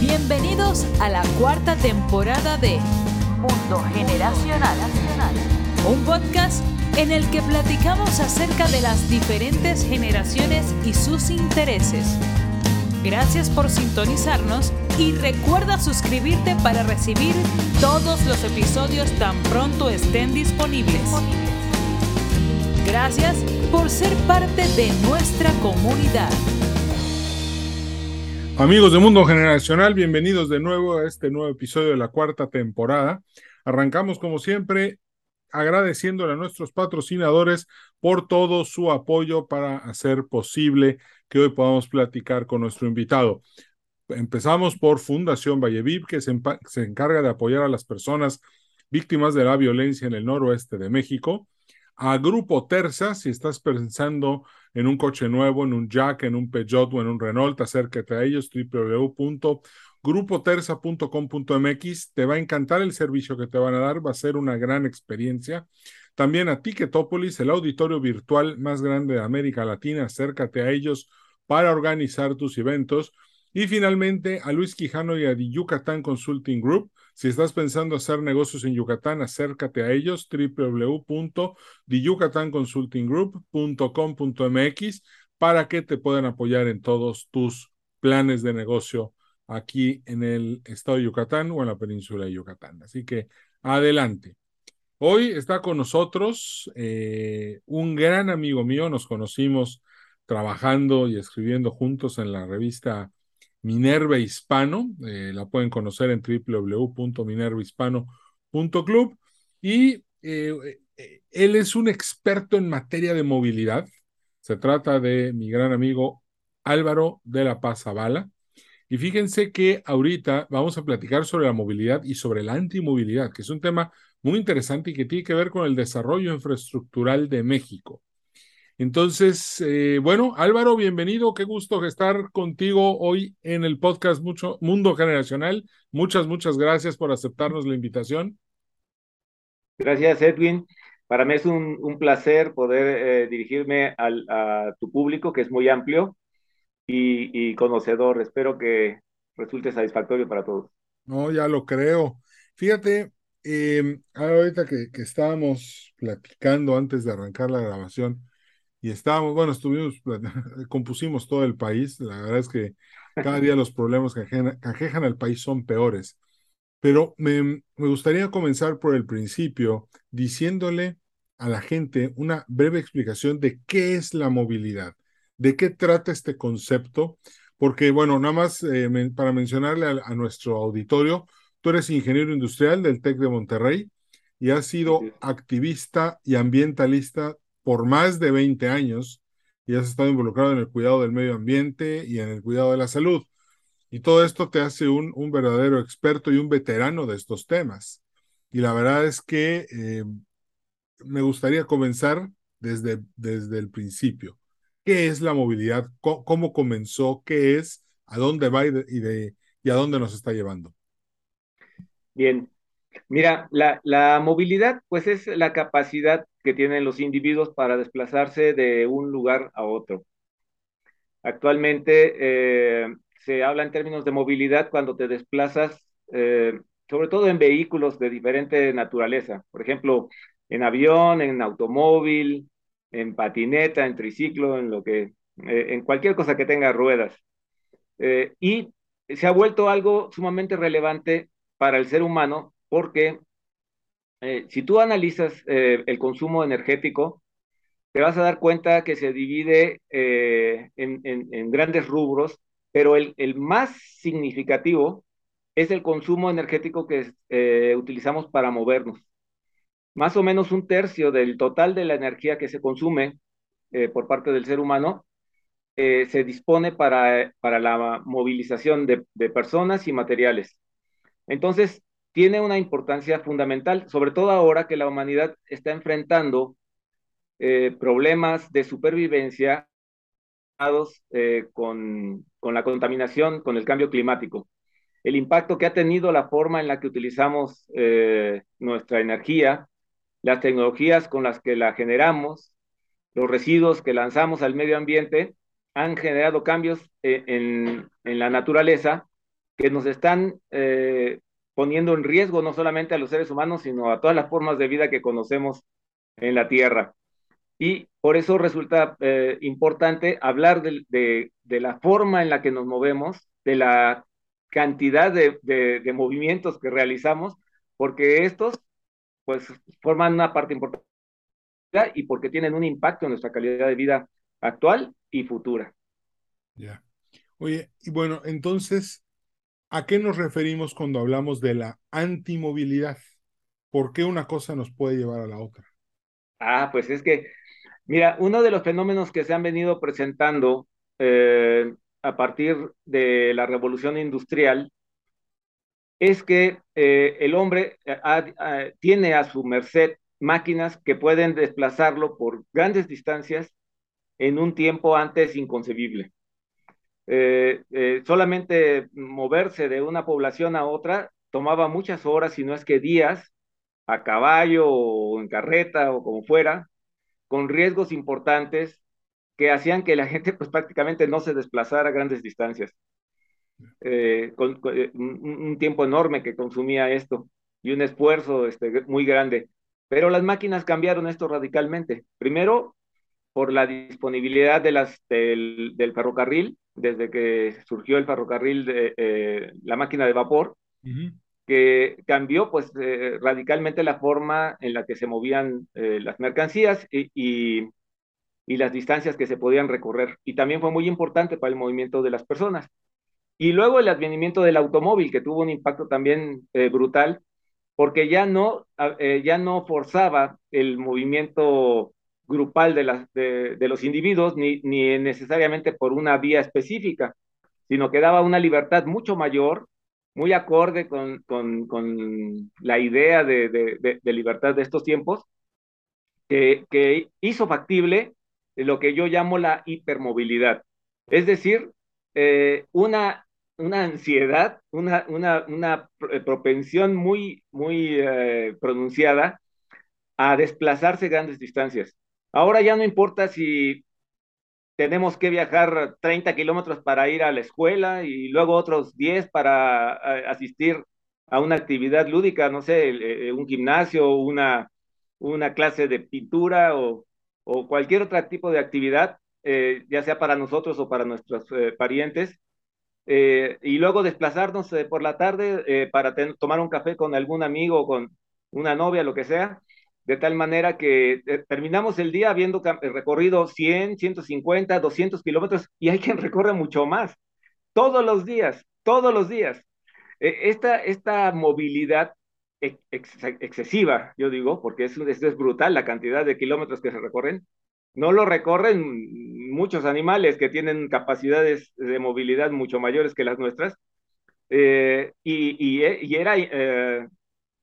Bienvenidos a la cuarta temporada de Mundo Generacional, un podcast en el que platicamos acerca de las diferentes generaciones y sus intereses. Gracias por sintonizarnos y recuerda suscribirte para recibir todos los episodios tan pronto estén disponibles. Gracias por ser parte de nuestra comunidad. Amigos de Mundo Generacional, bienvenidos de nuevo a este nuevo episodio de la cuarta temporada. Arrancamos como siempre agradeciéndole a nuestros patrocinadores por todo su apoyo para hacer posible que hoy podamos platicar con nuestro invitado. Empezamos por Fundación Valleviv, que se, se encarga de apoyar a las personas víctimas de la violencia en el noroeste de México a Grupo Terza, si estás pensando en un coche nuevo, en un Jack, en un Peugeot o en un Renault, acércate a ellos, www.grupoterza.com.mx. Te va a encantar el servicio que te van a dar, va a ser una gran experiencia. También a Ticketopolis, el auditorio virtual más grande de América Latina, acércate a ellos para organizar tus eventos. Y finalmente a Luis Quijano y a The Yucatán Consulting Group. Si estás pensando hacer negocios en Yucatán, acércate a ellos www.theyucatanconsultinggroup.com.mx para que te puedan apoyar en todos tus planes de negocio aquí en el estado de Yucatán o en la península de Yucatán. Así que adelante. Hoy está con nosotros eh, un gran amigo mío, nos conocimos trabajando y escribiendo juntos en la revista Minerva Hispano, eh, la pueden conocer en www.minervahispano.club y eh, eh, él es un experto en materia de movilidad. Se trata de mi gran amigo Álvaro de la Paz Zavala. Y fíjense que ahorita vamos a platicar sobre la movilidad y sobre la antimovilidad, que es un tema muy interesante y que tiene que ver con el desarrollo infraestructural de México. Entonces, eh, bueno, Álvaro, bienvenido. Qué gusto estar contigo hoy en el podcast Mucho Mundo Generacional. Muchas, muchas gracias por aceptarnos la invitación. Gracias, Edwin. Para mí es un, placer poder eh, dirigirme al, a tu público, que es muy amplio y, conocedor. Espero que resulte satisfactorio para todos. No, ya lo creo. Fíjate, eh, ahorita que, que estábamos platicando antes de arrancar la grabación, y estábamos, bueno, estuvimos, compusimos todo el país, la verdad es que cada día los problemas que aquejan, al país son peores, pero me, me gustaría comenzar por el principio diciéndole a la gente una breve explicación de qué es la movilidad, de qué trata este concepto, porque, bueno, nada más eh, para mencionarle a, a, nuestro auditorio, tú eres ingeniero industrial del TEC de Monterrey y has sido activista y ambientalista por más de 20 años y has estado involucrado en el cuidado del medio ambiente y en el cuidado de la salud. Y todo esto te hace un, verdadero experto y un veterano de estos temas. Y la verdad es que eh, me gustaría comenzar desde, desde el principio. ¿Qué es la movilidad? ¿Cómo, comenzó? ¿Qué es? ¿A dónde va y, de, y a dónde nos está llevando? Bien, Mira, la, la, movilidad pues es la capacidad que tienen los individuos para desplazarse de un lugar a otro. Actualmente eh, se habla en términos de movilidad cuando te desplazas, eh, sobre todo en vehículos de diferente naturaleza, por ejemplo, en avión, en automóvil, en patineta, en triciclo, en lo que, eh, en cualquier cosa que tenga ruedas. y se ha vuelto algo sumamente relevante para el ser humano porque eh, si tú analizas eh, el consumo energético, te vas a dar cuenta que se divide eh, en, grandes rubros, pero el, más significativo es el consumo energético que utilizamos para movernos. Más o menos un tercio del total de la energía que se consume por parte del ser humano se dispone para, para la movilización de, de personas y materiales. Entonces, tiene una importancia fundamental, sobre todo ahora que la humanidad está enfrentando eh, problemas de supervivencia eh, con, con, la contaminación, con el cambio climático. El impacto que ha tenido la forma en la que utilizamos eh, nuestra energía, las tecnologías con las que la generamos, los residuos que lanzamos al medio ambiente, han generado cambios en, en la naturaleza que nos están eh, poniendo en riesgo no solamente a los seres humanos, sino a todas las formas de vida que conocemos en la Tierra. Y por eso resulta eh, importante hablar de, la forma en la que nos movemos, de la cantidad de, de movimientos que realizamos, porque estos pues forman una parte importante y porque tienen un impacto en nuestra calidad de vida actual y futura. Ya. Oye, y bueno, entonces, ¿a qué nos referimos cuando hablamos de la antimovilidad? ¿Por qué una cosa nos puede llevar a la otra? Ah, pues es que, mira, uno de los fenómenos que se han venido presentando eh, a partir de la revolución industrial es que eh, el hombre eh, tiene a su merced máquinas que pueden desplazarlo por grandes distancias en un tiempo antes inconcebible. Eh, eh, solamente moverse de una población a otra tomaba muchas horas, si no es que días, a caballo o en carreta o como fuera, con riesgos importantes que hacían que la gente pues prácticamente no se desplazara a grandes distancias. Eh, con, un, tiempo enorme que consumía esto y un esfuerzo este, muy grande. Pero las máquinas cambiaron esto radicalmente. Primero, por la disponibilidad de las, del ferrocarril, desde que surgió el ferrocarril, de, eh, la máquina de vapor, uh -huh. que cambió pues eh, radicalmente la forma en la que se movían eh, las mercancías y, y, y, las distancias que se podían recorrer. Y también fue muy importante para el movimiento de las personas. Y luego el advenimiento del automóvil, que tuvo un impacto también brutal, porque ya no, eh, ya no forzaba el movimiento grupal de, los individuos, ni, necesariamente por una vía específica, sino que daba una libertad mucho mayor, muy acorde con, la idea de, libertad de estos tiempos, que, hizo factible lo que yo llamo la hipermovilidad. Es decir, eh, una ansiedad, una, una propensión muy, muy eh, pronunciada a desplazarse grandes distancias. Ahora ya no importa si tenemos que viajar 30 kilómetros para ir a la escuela y luego otros 10 para asistir a una actividad lúdica, no sé, eh, un gimnasio, una, una clase de pintura o, o cualquier otro tipo de actividad, eh, ya sea para nosotros o para nuestros eh, parientes, eh, y luego desplazarnos eh, por la tarde eh, para tomar un café con algún amigo, con una novia, lo que sea, de tal manera que eh, terminamos el día habiendo recorrido 100, 150, 200 kilómetros y hay quien recorre mucho más, todos los días, todos los días. esta, esta movilidad ex excesiva, yo digo, porque es, es, brutal la cantidad de kilómetros que se recorren, no lo recorren muchos animales que tienen capacidades de movilidad mucho mayores que las nuestras, eh, y, y, era eh,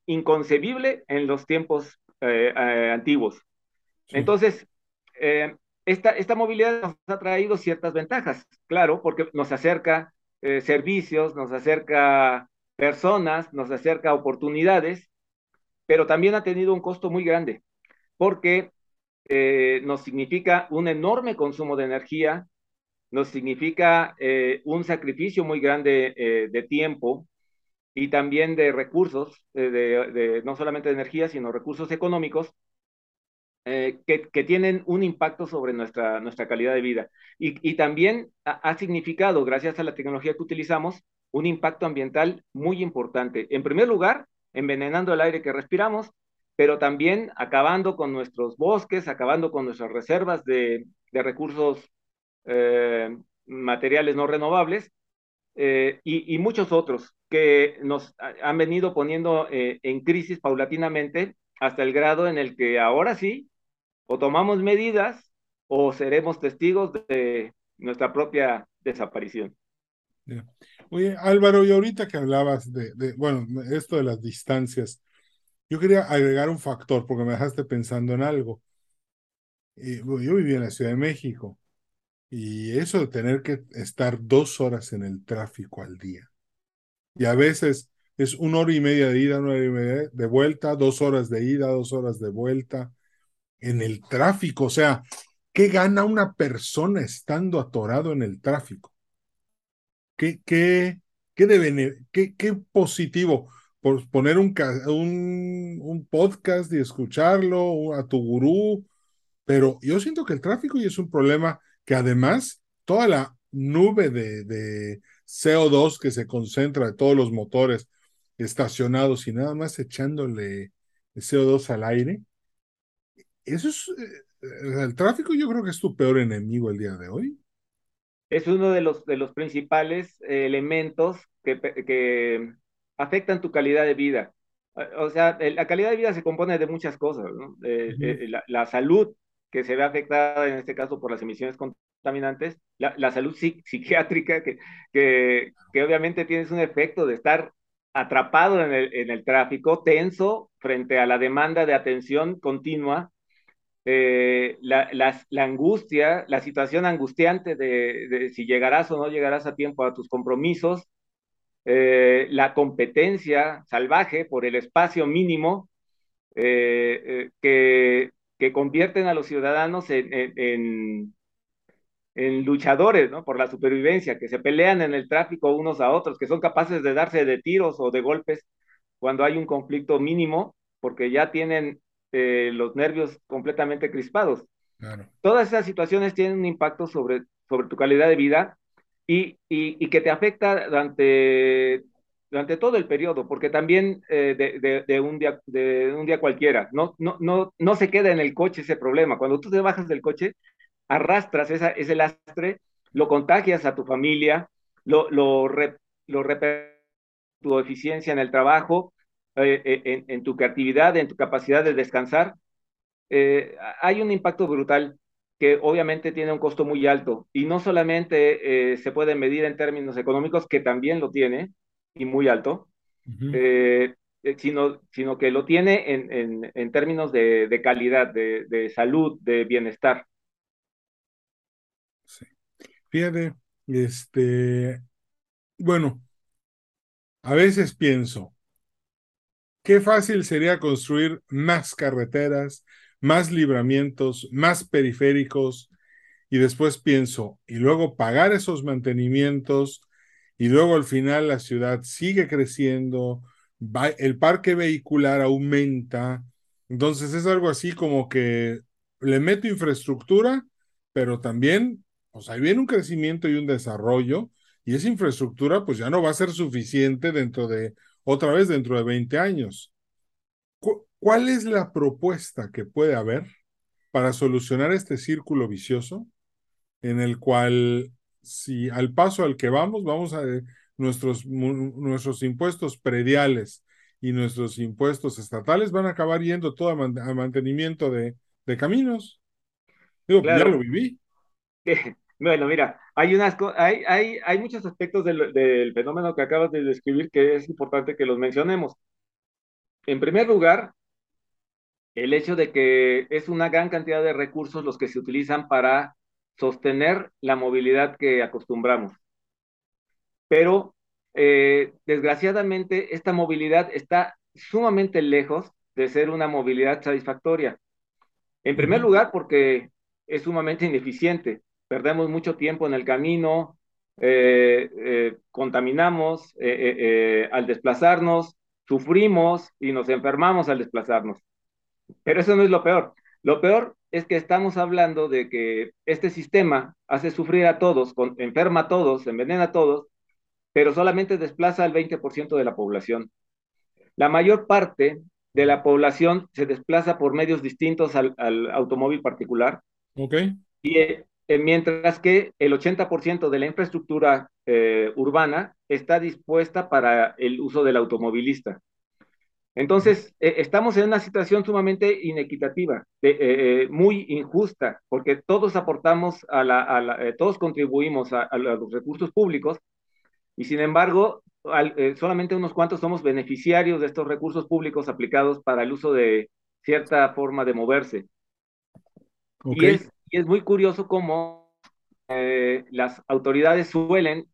inconcebible en los tiempos eh, eh antiguos. Sí. Entonces, eh, esta, esta movilidad nos ha traído ciertas ventajas, claro, porque nos acerca servicios, nos acerca personas, nos acerca oportunidades, pero también ha tenido un costo muy grande, porque eh, nos significa un enorme consumo de energía, nos significa eh, un sacrificio muy grande eh, de tiempo y también de recursos, eh, de, de, no solamente de energía, sino recursos económicos, eh, que, que, tienen un impacto sobre nuestra, nuestra calidad de vida. Y, y también ha, ha, significado, gracias a la tecnología que utilizamos, un impacto ambiental muy importante. En primer lugar, envenenando el aire que respiramos, pero también acabando con nuestros bosques, acabando con nuestras reservas de, de recursos eh, materiales no renovables eh, y, y, muchos otros que nos han venido poniendo eh, en crisis paulatinamente hasta el grado en el que ahora sí, o tomamos medidas o seremos testigos de nuestra propia desaparición. Yeah. Oye, Álvaro, y ahorita que hablabas de, bueno, esto de las distancias, yo quería agregar un factor porque me dejaste pensando en algo. Eh, yo viví en la Ciudad de México y eso de tener que estar dos horas en el tráfico al día. Y a veces es una hora y media de ida, una hora y media de vuelta, dos horas de ida, dos horas de vuelta en el tráfico. O sea, ¿qué gana una persona estando atorado en el tráfico? ¿Qué, qué, ¿Qué, debe, qué, qué positivo? Por poner un, un, un podcast y escucharlo a tu gurú, pero yo siento que el tráfico ya es un problema que además toda la nube de, de CO2 que se concentra de todos los motores estacionados y nada más echándole CO2 al aire, eso es, eh, el tráfico yo creo que es tu peor enemigo el día de hoy. Es uno de los, de los principales elementos que, que afectan tu calidad de vida. O sea, la calidad de vida se compone de muchas cosas, ¿no? la, la, salud que se ve afectada en este caso por las emisiones contaminantes, la, la salud psiquiátrica que, que, que, obviamente tienes un efecto de estar atrapado en el, en el tráfico, tenso frente a la demanda de atención continua, eh, la, la, la, angustia, la situación angustiante de, de, si llegarás o no llegarás a tiempo a tus compromisos, eh, la competencia salvaje por el espacio mínimo eh, que, que, convierten a los ciudadanos en, en, en, luchadores ¿no? por la supervivencia, que se pelean en el tráfico unos a otros, que son capaces de darse de tiros o de golpes cuando hay un conflicto mínimo, porque ya tienen eh, los nervios completamente crispados. Claro. Todas esas situaciones tienen un impacto sobre, sobre tu calidad de vida y, y, y que te afecta durante, durante todo el periodo, porque también eh, de, de, de, un día, de un día cualquiera, no, no, no, no se queda en el coche ese problema. Cuando tú te bajas del coche, arrastras esa, ese lastre, lo contagias a tu familia, lo, lo, re, lo tu eficiencia en el trabajo, eh, eh, en, en, tu creatividad, en tu capacidad de descansar. Eh, hay un impacto brutal que obviamente tiene un costo muy alto y no solamente eh, se puede medir en términos económicos, que también lo tiene y muy alto, uh -huh. sino, sino que lo tiene en, en, en términos de, de calidad, de, de, salud, de bienestar. Sí. Fíjate, este, bueno, a veces pienso, qué fácil sería construir más carreteras, más libramientos, más periféricos, y después pienso, y luego pagar esos mantenimientos, y luego al final la ciudad sigue creciendo, el parque vehicular aumenta, entonces es algo así como que le meto infraestructura, pero también, sea, ahí viene un crecimiento y un desarrollo, y esa infraestructura pues ya no va a ser suficiente dentro de, otra vez dentro de 20 años. ¿Cuál es la propuesta que puede haber para solucionar este círculo vicioso en el cual si al paso al que vamos, vamos a nuestros, nuestros impuestos prediales y nuestros impuestos estatales van a acabar yendo todo a, man, a mantenimiento de, de, caminos? Digo, claro. ya lo viví. Bueno, mira, hay, unas, hay, hay, hay muchos aspectos del, del fenómeno que acabas de describir que es importante que los mencionemos. En primer lugar, el hecho de que es una gran cantidad de recursos los que se utilizan para sostener la movilidad que acostumbramos. Pero, eh, desgraciadamente, esta movilidad está sumamente lejos de ser una movilidad satisfactoria. En primer lugar, porque es sumamente ineficiente. Perdemos mucho tiempo en el camino, eh, eh, contaminamos al desplazarnos, sufrimos y nos enfermamos al desplazarnos. Pero eso no es lo peor. Lo peor es que estamos hablando de que este sistema hace sufrir a todos, con, enferma a todos, envenena a todos, pero solamente desplaza al 20% de la población. La mayor parte de la población se desplaza por medios distintos al, al automóvil particular. Okay. Y eh, mientras que el 80% de la infraestructura eh, urbana está dispuesta para el uso del automovilista. Entonces, eh, estamos en una situación sumamente inequitativa, de, eh, muy injusta, porque todos aportamos a la, a la eh, todos contribuimos a, a, los recursos públicos, y sin embargo, al, eh, solamente unos cuantos somos beneficiarios de estos recursos públicos aplicados para el uso de cierta forma de moverse. Okay. Y, es, y, es, muy curioso cómo eh, las autoridades suelen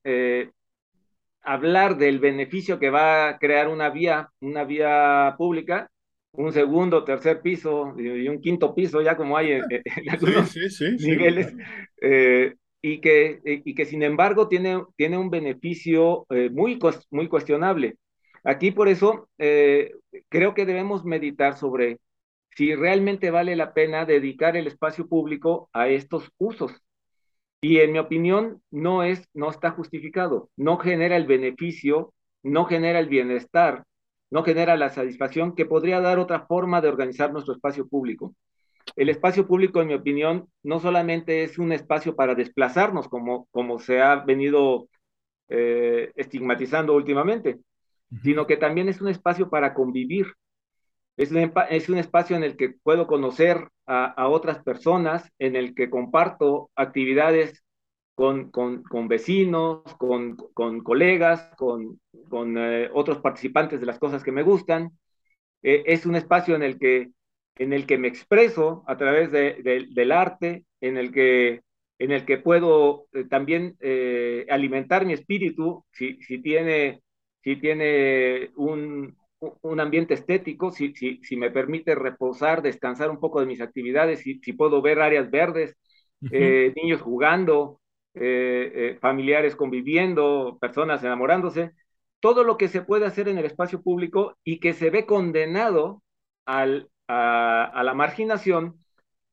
hablar del beneficio que va a crear una vía, una vía pública, un segundo, tercer piso y un quinto piso, ya como hay en, en algunos sí, sí, sí, niveles, eh, y que, y que sin embargo tiene, tiene un beneficio muy, muy cuestionable. Aquí por eso creo que debemos meditar sobre si realmente vale la pena dedicar el espacio público a estos usos. Y en mi opinión, no, es, no está justificado, no genera el beneficio, no genera el bienestar, no genera la satisfacción que podría dar otra forma de organizar nuestro espacio público. El espacio público, en mi opinión, no solamente es un espacio para desplazarnos, como, como se ha venido eh, estigmatizando últimamente, sino que también es un espacio para convivir, es un, es un espacio en el que puedo conocer a, otras personas, en el que comparto actividades con, con, con vecinos, con, con, colegas, con, eh, otros participantes de las cosas que me gustan. Eh, es un espacio en el que, en el que me expreso a través de, del arte, en el que, en el que puedo eh, también alimentar mi espíritu, si, si tiene, si tiene un, un ambiente estético, si, si, si, me permite reposar, descansar un poco de mis actividades, si, si puedo ver áreas verdes, eh, niños jugando, eh, eh, familiares conviviendo, personas enamorándose, todo lo que se puede hacer en el espacio público y que se ve condenado al, a, a, la marginación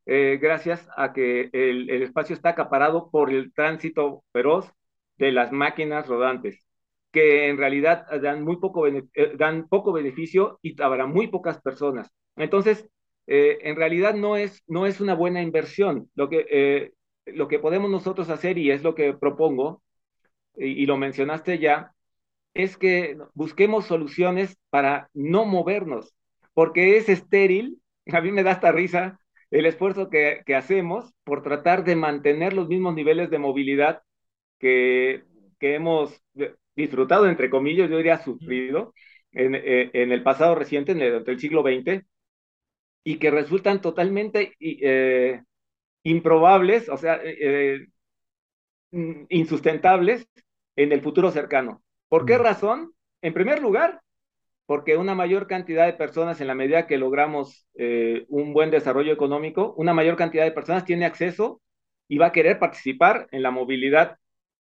gracias a que el, el espacio está acaparado por el tránsito feroz de las máquinas rodantes que en realidad dan, muy poco, eh, dan poco beneficio y habrá muy pocas personas. Entonces, eh, en realidad no es, no es una buena inversión. Lo que, eh, lo que podemos nosotros hacer, y es lo que propongo, y, y, lo mencionaste ya, es que busquemos soluciones para no movernos, porque es estéril, a mí me da hasta risa el esfuerzo que, que hacemos por tratar de mantener los mismos niveles de movilidad que, que hemos disfrutado, entre comillas, yo diría sufrido, en, eh, en el pasado reciente, en el, el, siglo XX, y que resultan totalmente eh, improbables, o sea, eh, insustentables en el futuro cercano. ¿Por qué razón? En primer lugar, porque una mayor cantidad de personas, en la medida que logramos eh, un buen desarrollo económico, una mayor cantidad de personas tiene acceso y va a querer participar en la movilidad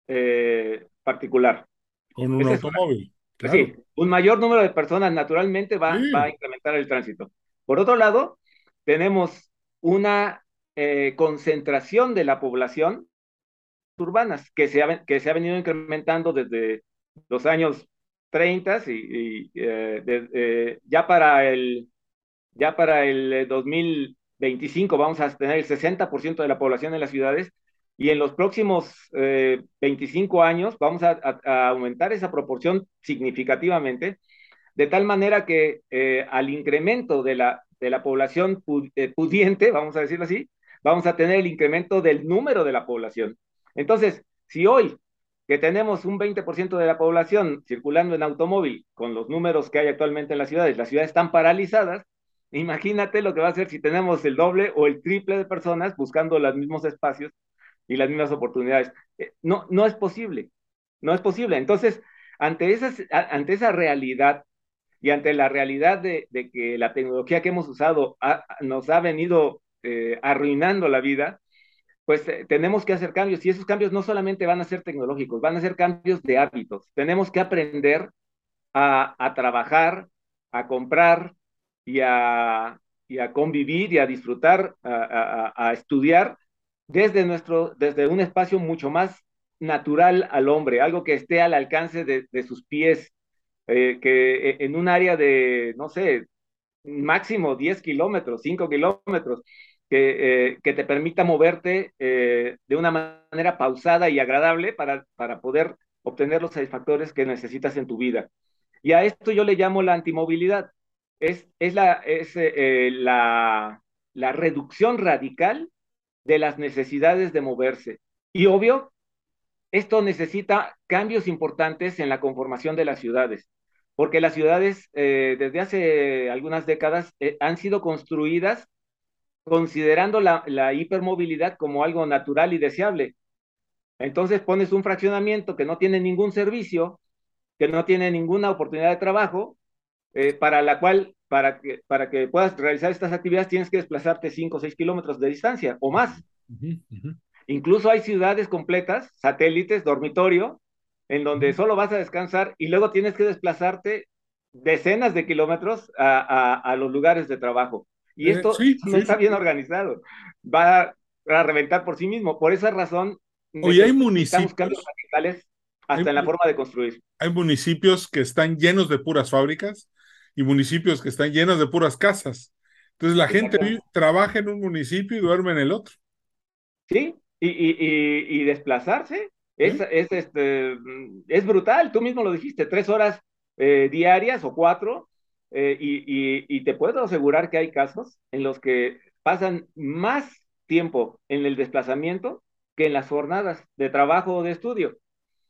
eh, particular. Con un automóvil. Claro. Sí, un mayor número de personas naturalmente va, sí. va, a incrementar el tránsito. Por otro lado, tenemos una eh, concentración de la población urbanas que se, ha, que se ha venido incrementando desde los años 30 y, y eh, de, eh, ya para el ya para el 2025 vamos a tener el 60% de la población en las ciudades y en los próximos eh, 25 años vamos a, a, aumentar esa proporción significativamente, de tal manera que eh, al incremento de la, de la población eh, pudiente, vamos a decirlo así, vamos a tener el incremento del número de la población. Entonces, si hoy que tenemos un 20% de la población circulando en automóvil con los números que hay actualmente en las ciudades, las ciudades están paralizadas, imagínate lo que va a ser si tenemos el doble o el triple de personas buscando los mismos espacios y las mismas oportunidades. Eh, no, no es posible, no es posible. Entonces, ante, esas, ante esa realidad y ante la realidad de, de que la tecnología que hemos usado nos ha venido eh, arruinando la vida, pues eh, tenemos que hacer cambios y esos cambios no solamente van a ser tecnológicos, van a ser cambios de hábitos. Tenemos que aprender a, a trabajar, a comprar y a, y a, convivir y a disfrutar, a, a estudiar desde, nuestro, desde un espacio mucho más natural al hombre, algo que esté al alcance de, de sus pies, eh, que eh, en un área de, no sé, máximo 10 kilómetros, 5 kilómetros, que, eh, que, te permita moverte eh, de una manera pausada y agradable para, para poder obtener los satisfactores que necesitas en tu vida. Y a esto yo le llamo la antimovilidad. Es, es, la, es eh, la, la reducción radical de las necesidades de moverse. Y obvio, esto necesita cambios importantes en la conformación de las ciudades, porque las ciudades eh, desde hace algunas décadas eh, han sido construidas considerando la, la, hipermovilidad como algo natural y deseable. Entonces pones un fraccionamiento que no tiene ningún servicio, que no tiene ninguna oportunidad de trabajo, eh, para la cual para que, para que puedas realizar estas actividades tienes que desplazarte 5 o 6 kilómetros de distancia o más. Uh -huh, uh -huh. Incluso hay ciudades completas, satélites, dormitorio, en donde solo vas a descansar y luego tienes que desplazarte decenas de kilómetros a, los lugares de trabajo. Y eh, esto no está bien organizado. Va a, reventar por sí mismo. Por esa razón, hoy hay municipios radicales hasta en la forma de construir. Hay municipios que están llenos de puras fábricas y municipios que están llenos de puras casas. Entonces la gente trabaja en un municipio y duerme en el otro. Sí, y, y, y, desplazarse es, es, este, es brutal. Tú mismo lo dijiste, tres horas eh, diarias o cuatro, eh, y, y, te puedo asegurar que hay casos en los que pasan más tiempo en el desplazamiento que en las jornadas de trabajo o de estudio.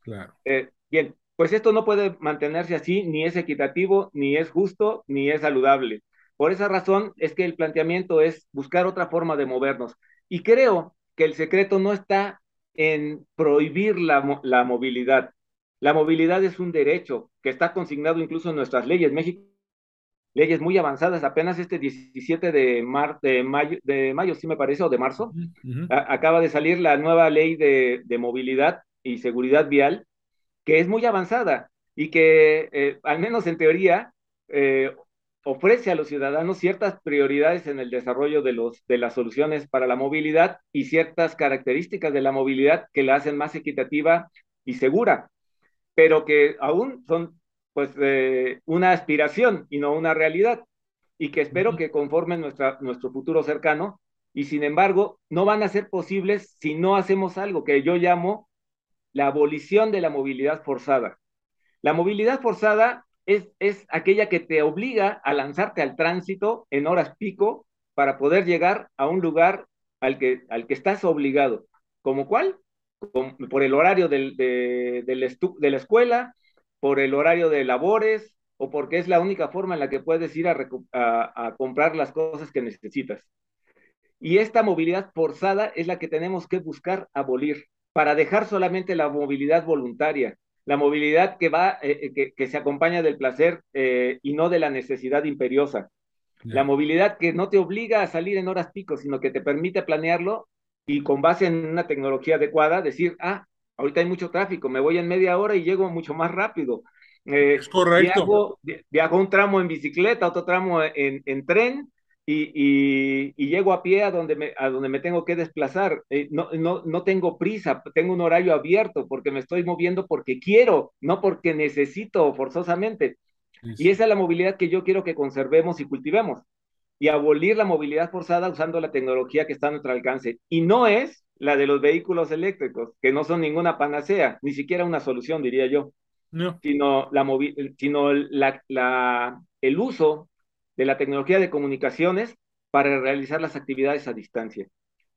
Claro. Eh, bien, pues esto no puede mantenerse así, ni es equitativo, ni es justo, ni es saludable. Por esa razón es que el planteamiento es buscar otra forma de movernos. Y creo que el secreto no está en prohibir la, la movilidad. La movilidad es un derecho que está consignado incluso en nuestras leyes. México leyes muy avanzadas. Apenas este 17 de, mar, de, mayo, de mayo, sí me parece, o de marzo, acaba de salir la nueva ley de, de, movilidad y seguridad vial, que es muy avanzada y que, eh, al menos en teoría, eh, ofrece a los ciudadanos ciertas prioridades en el desarrollo de, los, de las soluciones para la movilidad y ciertas características de la movilidad que la hacen más equitativa y segura, pero que aún son pues eh, una aspiración y no una realidad, y que espero que conformen nuestra, nuestro futuro cercano, y sin embargo no van a ser posibles si no hacemos algo que yo llamo la abolición de la movilidad forzada. La movilidad forzada es, es aquella que te obliga a lanzarte al tránsito en horas pico para poder llegar a un lugar al que, al que estás obligado. ¿Como cuál? por el horario del, de, la escuela, por el horario de labores o porque es la única forma en la que puedes ir a comprar las cosas que necesitas. Y esta movilidad forzada es la que tenemos que buscar abolir para dejar solamente la movilidad voluntaria, la movilidad que va, eh, eh, que, que, se acompaña del placer eh, y no de la necesidad imperiosa. La movilidad que no te obliga a salir en horas pico, sino que te permite planearlo y con base en una tecnología adecuada decir, ah, ahorita hay mucho tráfico, me voy en media hora y llego mucho más rápido. es correcto. Viajo, un tramo en bicicleta, otro tramo en, en tren y, y, llego a pie a donde me, a donde me tengo que desplazar. Eh, no, no, no tengo prisa, tengo un horario abierto porque me estoy moviendo porque quiero, no porque necesito forzosamente. Y esa es la movilidad que yo quiero que conservemos y cultivemos. Y abolir la movilidad forzada usando la tecnología que está a nuestro alcance. Y no es la de los vehículos eléctricos, que no son ninguna panacea, ni siquiera una solución, diría yo. No. Sino, la, sino la, la, el uso de la tecnología de comunicaciones para realizar las actividades a distancia.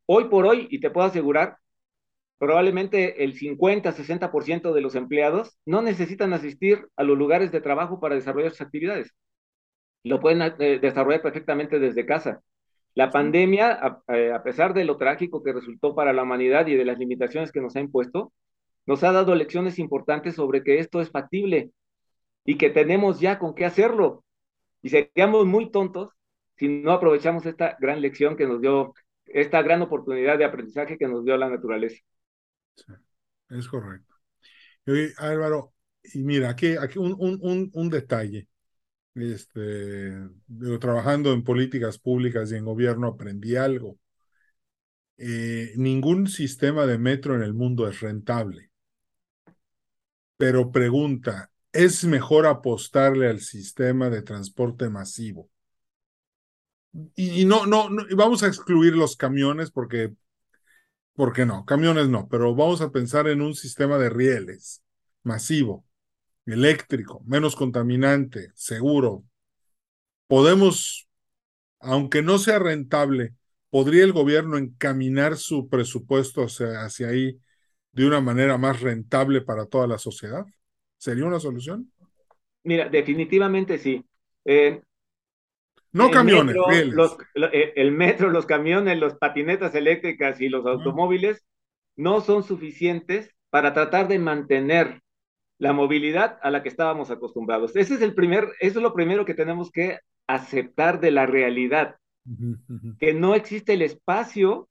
Hoy por hoy, y te puedo asegurar, probablemente el 50-60% de los empleados no necesitan asistir a los lugares de trabajo para desarrollar sus actividades. Lo pueden eh, desarrollar perfectamente desde casa. La pandemia, eh, a, pesar de lo trágico que resultó para la humanidad y de las limitaciones que nos ha impuesto, nos ha dado lecciones importantes sobre que esto es factible y que tenemos ya con qué hacerlo. Y seríamos muy tontos si no aprovechamos esta gran lección que nos dio, esta gran oportunidad de aprendizaje que nos dio la naturaleza. es correcto. Álvaro, y mira, aquí, aquí un, un, un detalle este, trabajando en políticas públicas y en gobierno aprendí algo. Eh, ningún sistema de metro en el mundo es rentable. Pero pregunta, ¿es mejor apostarle al sistema de transporte masivo? Y, no, no, no, vamos a excluir los camiones porque, porque no, camiones no, pero vamos a pensar en un sistema de rieles masivo eléctrico, menos contaminante, seguro. Podemos, aunque no sea rentable, ¿podría el gobierno encaminar su presupuesto hacia, ahí de una manera más rentable para toda la sociedad? ¿Sería una solución? Mira, definitivamente sí. Eh, no camiones, los, eh, el metro, los camiones, las patinetas eléctricas y los automóviles no son suficientes para tratar de mantener la movilidad a la que estábamos acostumbrados. Ese es el primer, eso es lo primero que tenemos que aceptar de la realidad, que no existe el espacio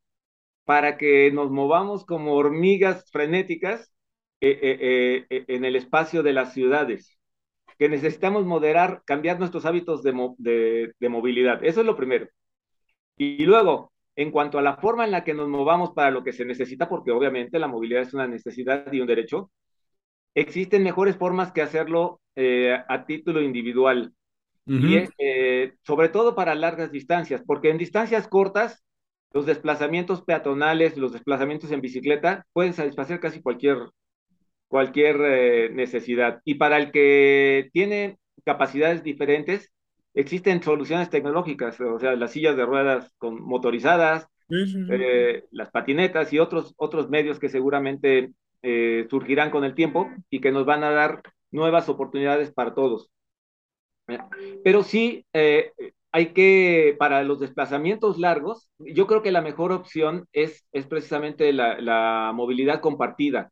para que nos movamos como hormigas frenéticas eh, eh, eh, en el espacio de las ciudades, que necesitamos moderar, cambiar nuestros hábitos de, de movilidad. Eso es lo primero. Y luego, en cuanto a la forma en la que nos movamos para lo que se necesita, porque obviamente la movilidad es una necesidad y un derecho, existen mejores formas que hacerlo eh, a título individual. Y es, eh, sobre todo para largas distancias, porque en distancias cortas, los desplazamientos peatonales, los desplazamientos en bicicleta pueden satisfacer casi cualquier, cualquier eh, necesidad. Y para el que tiene capacidades diferentes, existen soluciones tecnológicas, o sea, las sillas de ruedas con motorizadas, eh, las patinetas y otros, otros medios que seguramente eh, surgirán con el tiempo y que nos van a dar nuevas oportunidades para todos. Pero sí, eh, hay que, para los desplazamientos largos, yo creo que la mejor opción es, es precisamente la, la movilidad compartida,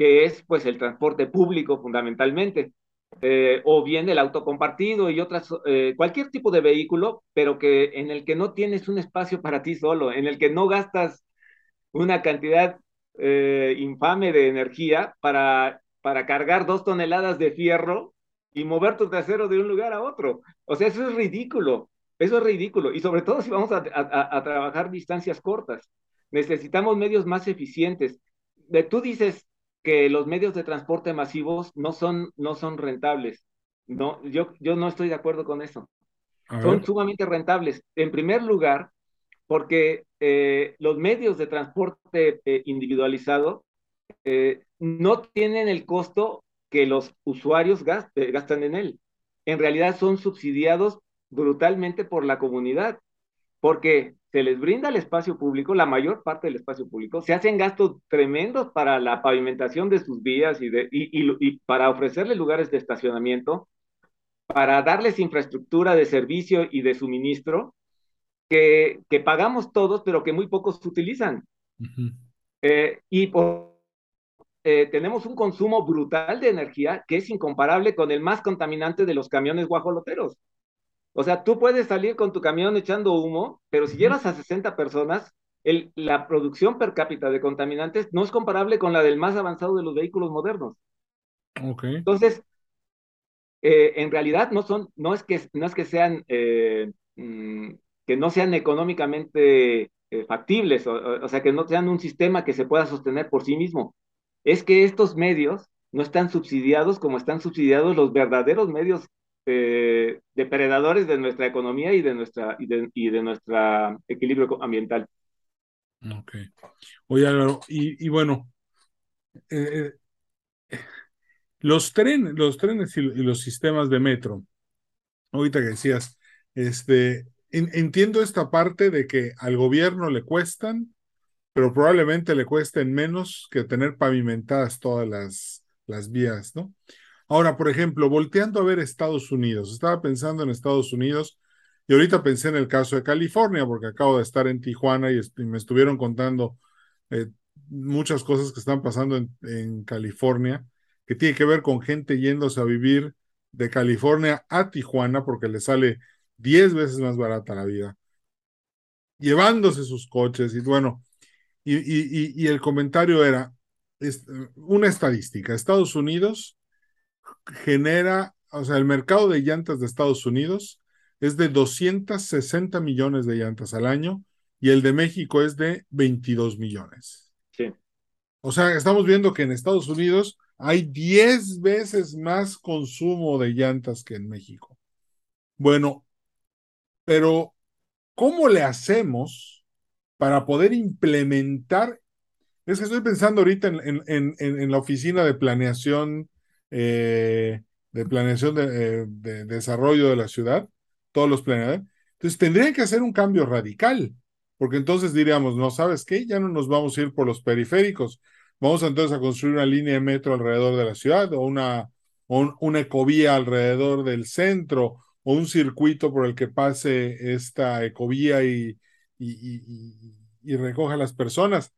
que es pues el transporte público fundamentalmente. Eh, o bien el auto compartido y otras, eh, cualquier tipo de vehículo, pero que en el que no tienes un espacio para ti solo, en el que no gastas una cantidad eh, infame de energía para, para cargar dos toneladas de fierro y mover tu trasero de un lugar a otro. O sea, eso es ridículo, eso es ridículo. Y sobre todo si vamos a, a, a trabajar distancias cortas. Necesitamos medios más eficientes. Tú dices, que los medios de transporte masivos no son, no son rentables. No, yo, yo no estoy de acuerdo con eso. Son sumamente rentables. En primer lugar, porque eh, los medios de transporte eh, individualizado eh, no tienen el costo que los usuarios gastan en él. En realidad son subsidiados brutalmente por la comunidad, porque se les brinda el espacio público, la mayor parte del espacio público, se hacen gastos tremendos para la pavimentación de sus vías y, de, y, para ofrecerles lugares de estacionamiento, para darles infraestructura de servicio y de suministro que, que pagamos todos, pero que muy pocos utilizan. Eh, y por, eh, tenemos un consumo brutal de energía que es incomparable con el más contaminante de los camiones guajoloteros. O sea, tú puedes salir con tu camión echando humo, pero si llevas a 60 personas, el, la producción per cápita de contaminantes no es comparable con la del más avanzado de los vehículos modernos. Okay. Entonces, eh, en realidad no son, no es que, no es que sean, eh, mm, que no sean económicamente eh, factibles, o, o, sea, que no sean un sistema que se pueda sostener por sí mismo. Es que estos medios no están subsidiados como están subsidiados los verdaderos medios eh, depredadores de nuestra economía y de nuestra y de, y de nuestra equilibrio ambiental. Ok. Oye, y, y bueno, eh, los, trenes los trenes y, los sistemas de metro, ahorita que decías, este, entiendo esta parte de que al gobierno le cuestan, pero probablemente le cuesten menos que tener pavimentadas todas las, las vías, ¿no? Ahora, por ejemplo, volteando a ver Estados Unidos, estaba pensando en Estados Unidos y ahorita pensé en el caso de California, porque acabo de estar en Tijuana y, me estuvieron contando eh, muchas cosas que están pasando en, California, que tiene que ver con gente yéndose a vivir de California a Tijuana porque le sale 10 veces más barata la vida, llevándose sus coches y bueno, y, el comentario era una estadística, Estados Unidos genera, o sea, el mercado de llantas de Estados Unidos es de 260 millones de llantas al año y el de México es de 22 millones. Sí. O sea, estamos viendo que en Estados Unidos hay 10 veces más consumo de llantas que en México. Bueno, pero ¿cómo le hacemos para poder implementar? Es que estoy pensando ahorita en, en, en, en la oficina de planeación eh, de planeación de, eh, de, desarrollo de la ciudad, todos los planeadores. Entonces tendrían que hacer un cambio radical, porque entonces diríamos, no sabes qué, ya no nos vamos a ir por los periféricos, vamos entonces a construir una línea de metro alrededor de la ciudad o una, o una ecovía alrededor del centro o un circuito por el que pase esta ecovía y, y, y, y recoja a las personas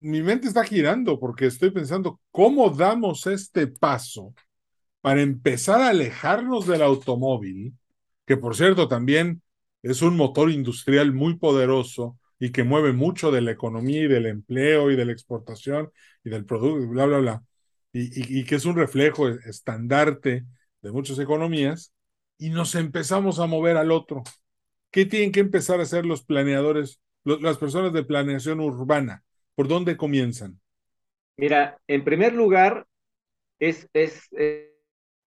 mi mente está girando porque estoy pensando, ¿cómo damos este paso para empezar a alejarnos del automóvil, que por cierto también es un motor industrial muy poderoso, y que mueve mucho de la economía y del empleo y de la exportación y del producto, bla, bla, bla, y, y, que es un reflejo estandarte de muchas economías, y nos empezamos a mover al otro. ¿Qué tienen que empezar a hacer los planeadores, las personas de planeación urbana? ¿Por dónde comienzan? Mira, en primer lugar, es, es eh,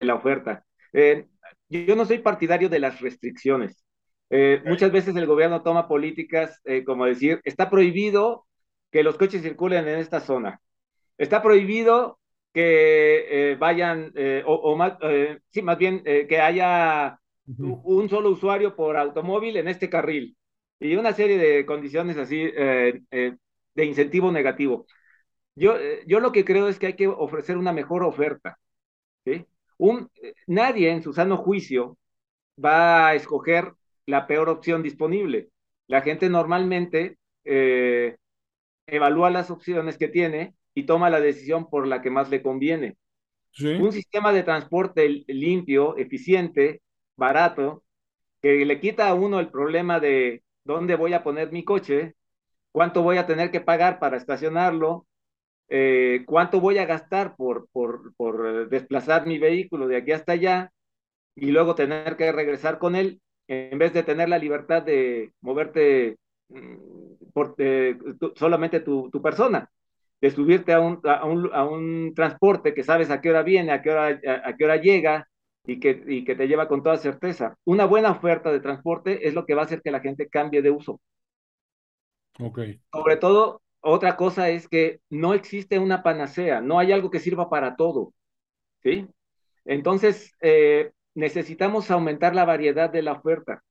la oferta. Eh, yo no soy partidario de las restricciones. Eh, muchas veces el gobierno toma políticas como decir, está prohibido que los coches circulen en esta zona. Está prohibido que vayan, o, más, sí, más bien que haya un solo usuario por automóvil en este carril. Y una serie de condiciones así de incentivo negativo. Yo, yo lo que creo es que hay que ofrecer una mejor oferta. ¿sí? Un, nadie en su sano juicio va a escoger la peor opción disponible. La gente normalmente eh, evalúa las opciones que tiene y toma la decisión por la que más le conviene. Un sistema de transporte limpio, eficiente, barato, que le quita a uno el problema de dónde voy a poner mi coche, cuánto voy a tener que pagar para estacionarlo, eh, cuánto voy a gastar por, por, por, desplazar mi vehículo de aquí hasta allá y luego tener que regresar con él, en vez de tener la libertad de moverte mm, eh, solamente tu, tu, persona, de subirte a un, a, un, a un, transporte que sabes a qué hora viene, a qué hora, a, qué hora llega y que, y que te lleva con toda certeza. Una buena oferta de transporte es lo que va a hacer que la gente cambie de uso. Okay. Sobre todo otra cosa es que no existe una panacea, no hay algo que sirva para todo, ¿sí? Entonces, eh, necesitamos aumentar la variedad de la oferta,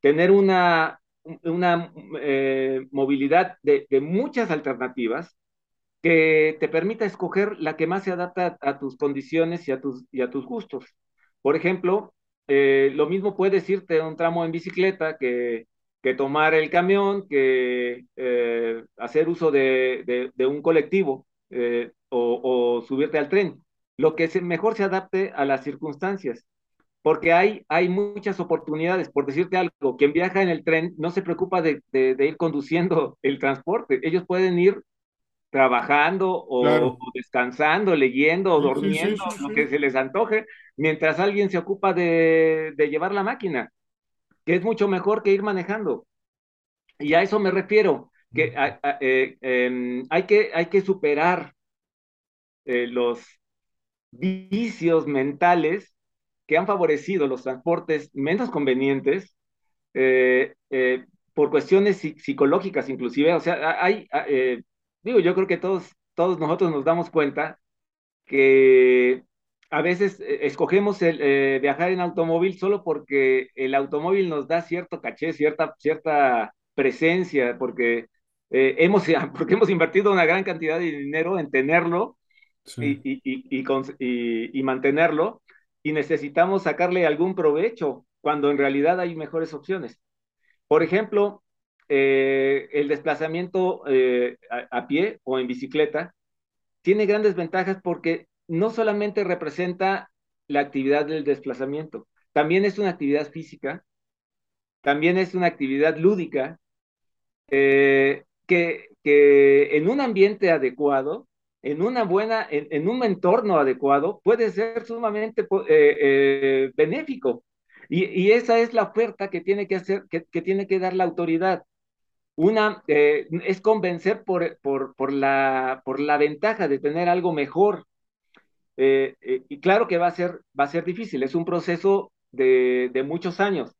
tener una, una eh, movilidad de, de, muchas alternativas que te permita escoger la que más se adapta a, tus condiciones y a tus, y a tus gustos. Por ejemplo, eh, lo mismo puedes irte un tramo en bicicleta que que tomar el camión, que eh, hacer uso de, de, un colectivo eh, o, subirte al tren, lo que se, mejor se adapte a las circunstancias, porque hay, hay muchas oportunidades. Por decirte algo, quien viaja en el tren no se preocupa de, de ir conduciendo el transporte, ellos pueden ir trabajando o, descansando, leyendo o durmiendo, lo que se les antoje, mientras alguien se ocupa de llevar la máquina que es mucho mejor que ir manejando. Y a eso me refiero, que eh, em, hay, que, hay que superar eh, los vicios mentales que han favorecido los transportes menos convenientes eh, por cuestiones psicológicas inclusive. O sea, hay, digo, yo creo que todos, todos nosotros nos damos cuenta que a veces eh, escogemos el, eh, viajar en automóvil solo porque el automóvil nos da cierto caché, cierta, cierta presencia, porque, eh, hemos, porque hemos invertido una gran cantidad de dinero en tenerlo y, y, y, y, mantenerlo, y necesitamos sacarle algún provecho cuando en realidad hay mejores opciones. Por ejemplo, el desplazamiento a, a pie o en bicicleta tiene grandes ventajas porque no solamente representa la actividad del desplazamiento, también es una actividad física, también es una actividad lúdica, eh, que, que, en un ambiente adecuado, en una buena, en, un entorno adecuado, puede ser sumamente eh, eh, benéfico. Y, esa es la oferta que tiene que hacer, que, tiene que dar la autoridad. Una es convencer por, por, por, la, por la ventaja de tener algo mejor, eh, eh, y claro que va a ser, va a ser difícil, es un proceso de, de muchos años.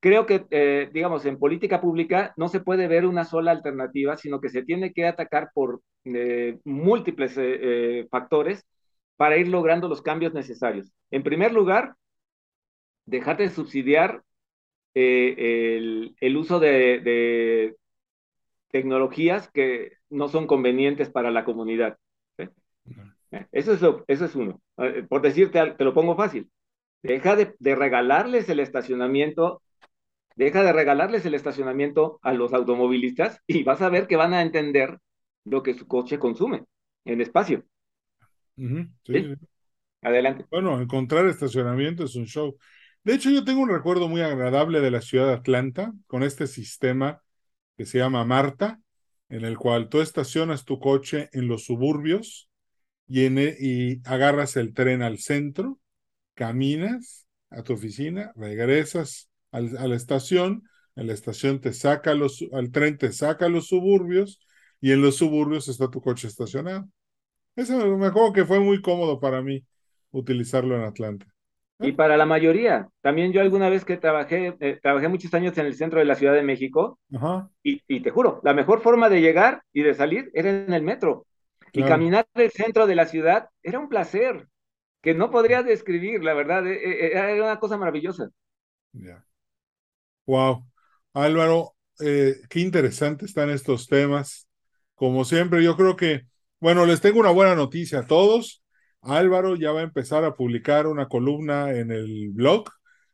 Creo que, eh, digamos, en política pública no se puede ver una sola alternativa, sino que se tiene que atacar por múltiples factores para ir logrando los cambios necesarios. En primer lugar, dejar de subsidiar el, uso de, de tecnologías que no son convenientes para la comunidad. Eso es, eso es uno. Eh, por decirte, te lo pongo fácil. Deja de, regalarles el estacionamiento, deja de regalarles el estacionamiento a los automovilistas y vas a ver que van a entender lo que su coche consume en espacio. sí, Adelante. Bueno, encontrar estacionamiento es un show. De hecho, yo tengo un recuerdo muy agradable de la ciudad de Atlanta con este sistema que se llama Marta, en el cual tú estacionas tu coche en los suburbios y, y agarras el tren al centro, caminas a tu oficina, regresas a la estación, en la estación te saca los, al tren te saca a los suburbios y en los suburbios está tu coche estacionado. Eso me acuerdo que fue muy cómodo para mí utilizarlo en Atlanta. Y para la mayoría, también yo alguna vez que trabajé, eh, trabajé muchos años en el centro de la Ciudad de México, Y, y, te juro, la mejor forma de llegar y de salir era en el metro. Y caminar el centro de la ciudad era un placer que no podría describir, la verdad, eh, eh, era una cosa maravillosa. Ya. Wow. Álvaro, qué interesante están estos temas. Como siempre, yo creo que, bueno, les tengo una buena noticia a todos. Álvaro ya va a empezar a publicar una columna en el blog.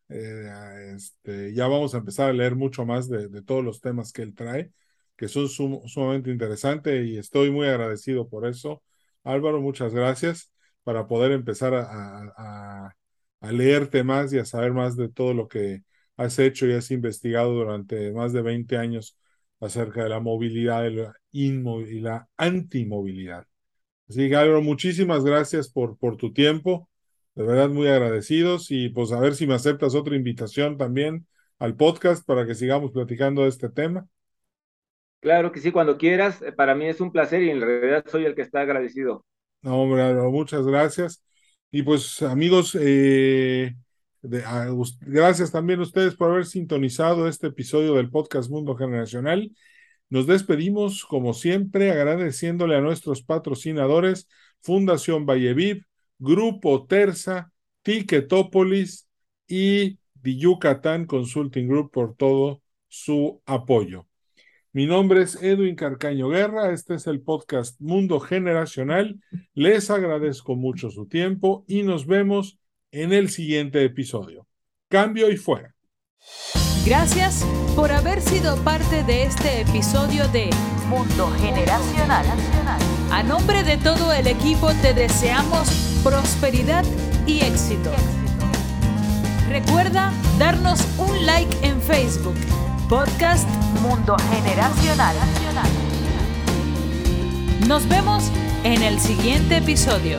Eh, este, ya vamos a empezar a leer mucho más de, todos los temas que él trae, que son sumamente interesantes y estoy muy agradecido por eso. Álvaro, muchas gracias para poder empezar a, a, leerte más y a saber más de todo lo que has hecho y has investigado durante más de 20 años acerca de la movilidad y la antimovilidad. Así que, Álvaro, muchísimas gracias por, por tu tiempo. De verdad, muy agradecidos. Y pues a ver si me aceptas otra invitación también al podcast para que sigamos platicando de este tema. Claro que sí, cuando quieras. Eh, para mí es un placer y en realidad soy el que está agradecido. No, hombre, muchas gracias. Y pues, amigos, eh, gracias también a ustedes por haber sintonizado este episodio del podcast Mundo Generacional. Nos despedimos, como siempre, agradeciéndole a nuestros patrocinadores, Fundación Valleviv, Grupo Terza, Ticketopolis y The Yucatán Consulting Group por todo su apoyo. Mi nombre es Edwin Carcaño Guerra, este es el podcast Mundo Generacional. Les agradezco mucho su tiempo y nos vemos en el siguiente episodio. Cambio y fuera. Gracias por haber sido parte de este episodio de Mundo Generacional. A nombre de todo el equipo te deseamos prosperidad y éxito. Recuerda darnos un like en Facebook, Podcast Mundo Generacional. Nos vemos en el siguiente episodio.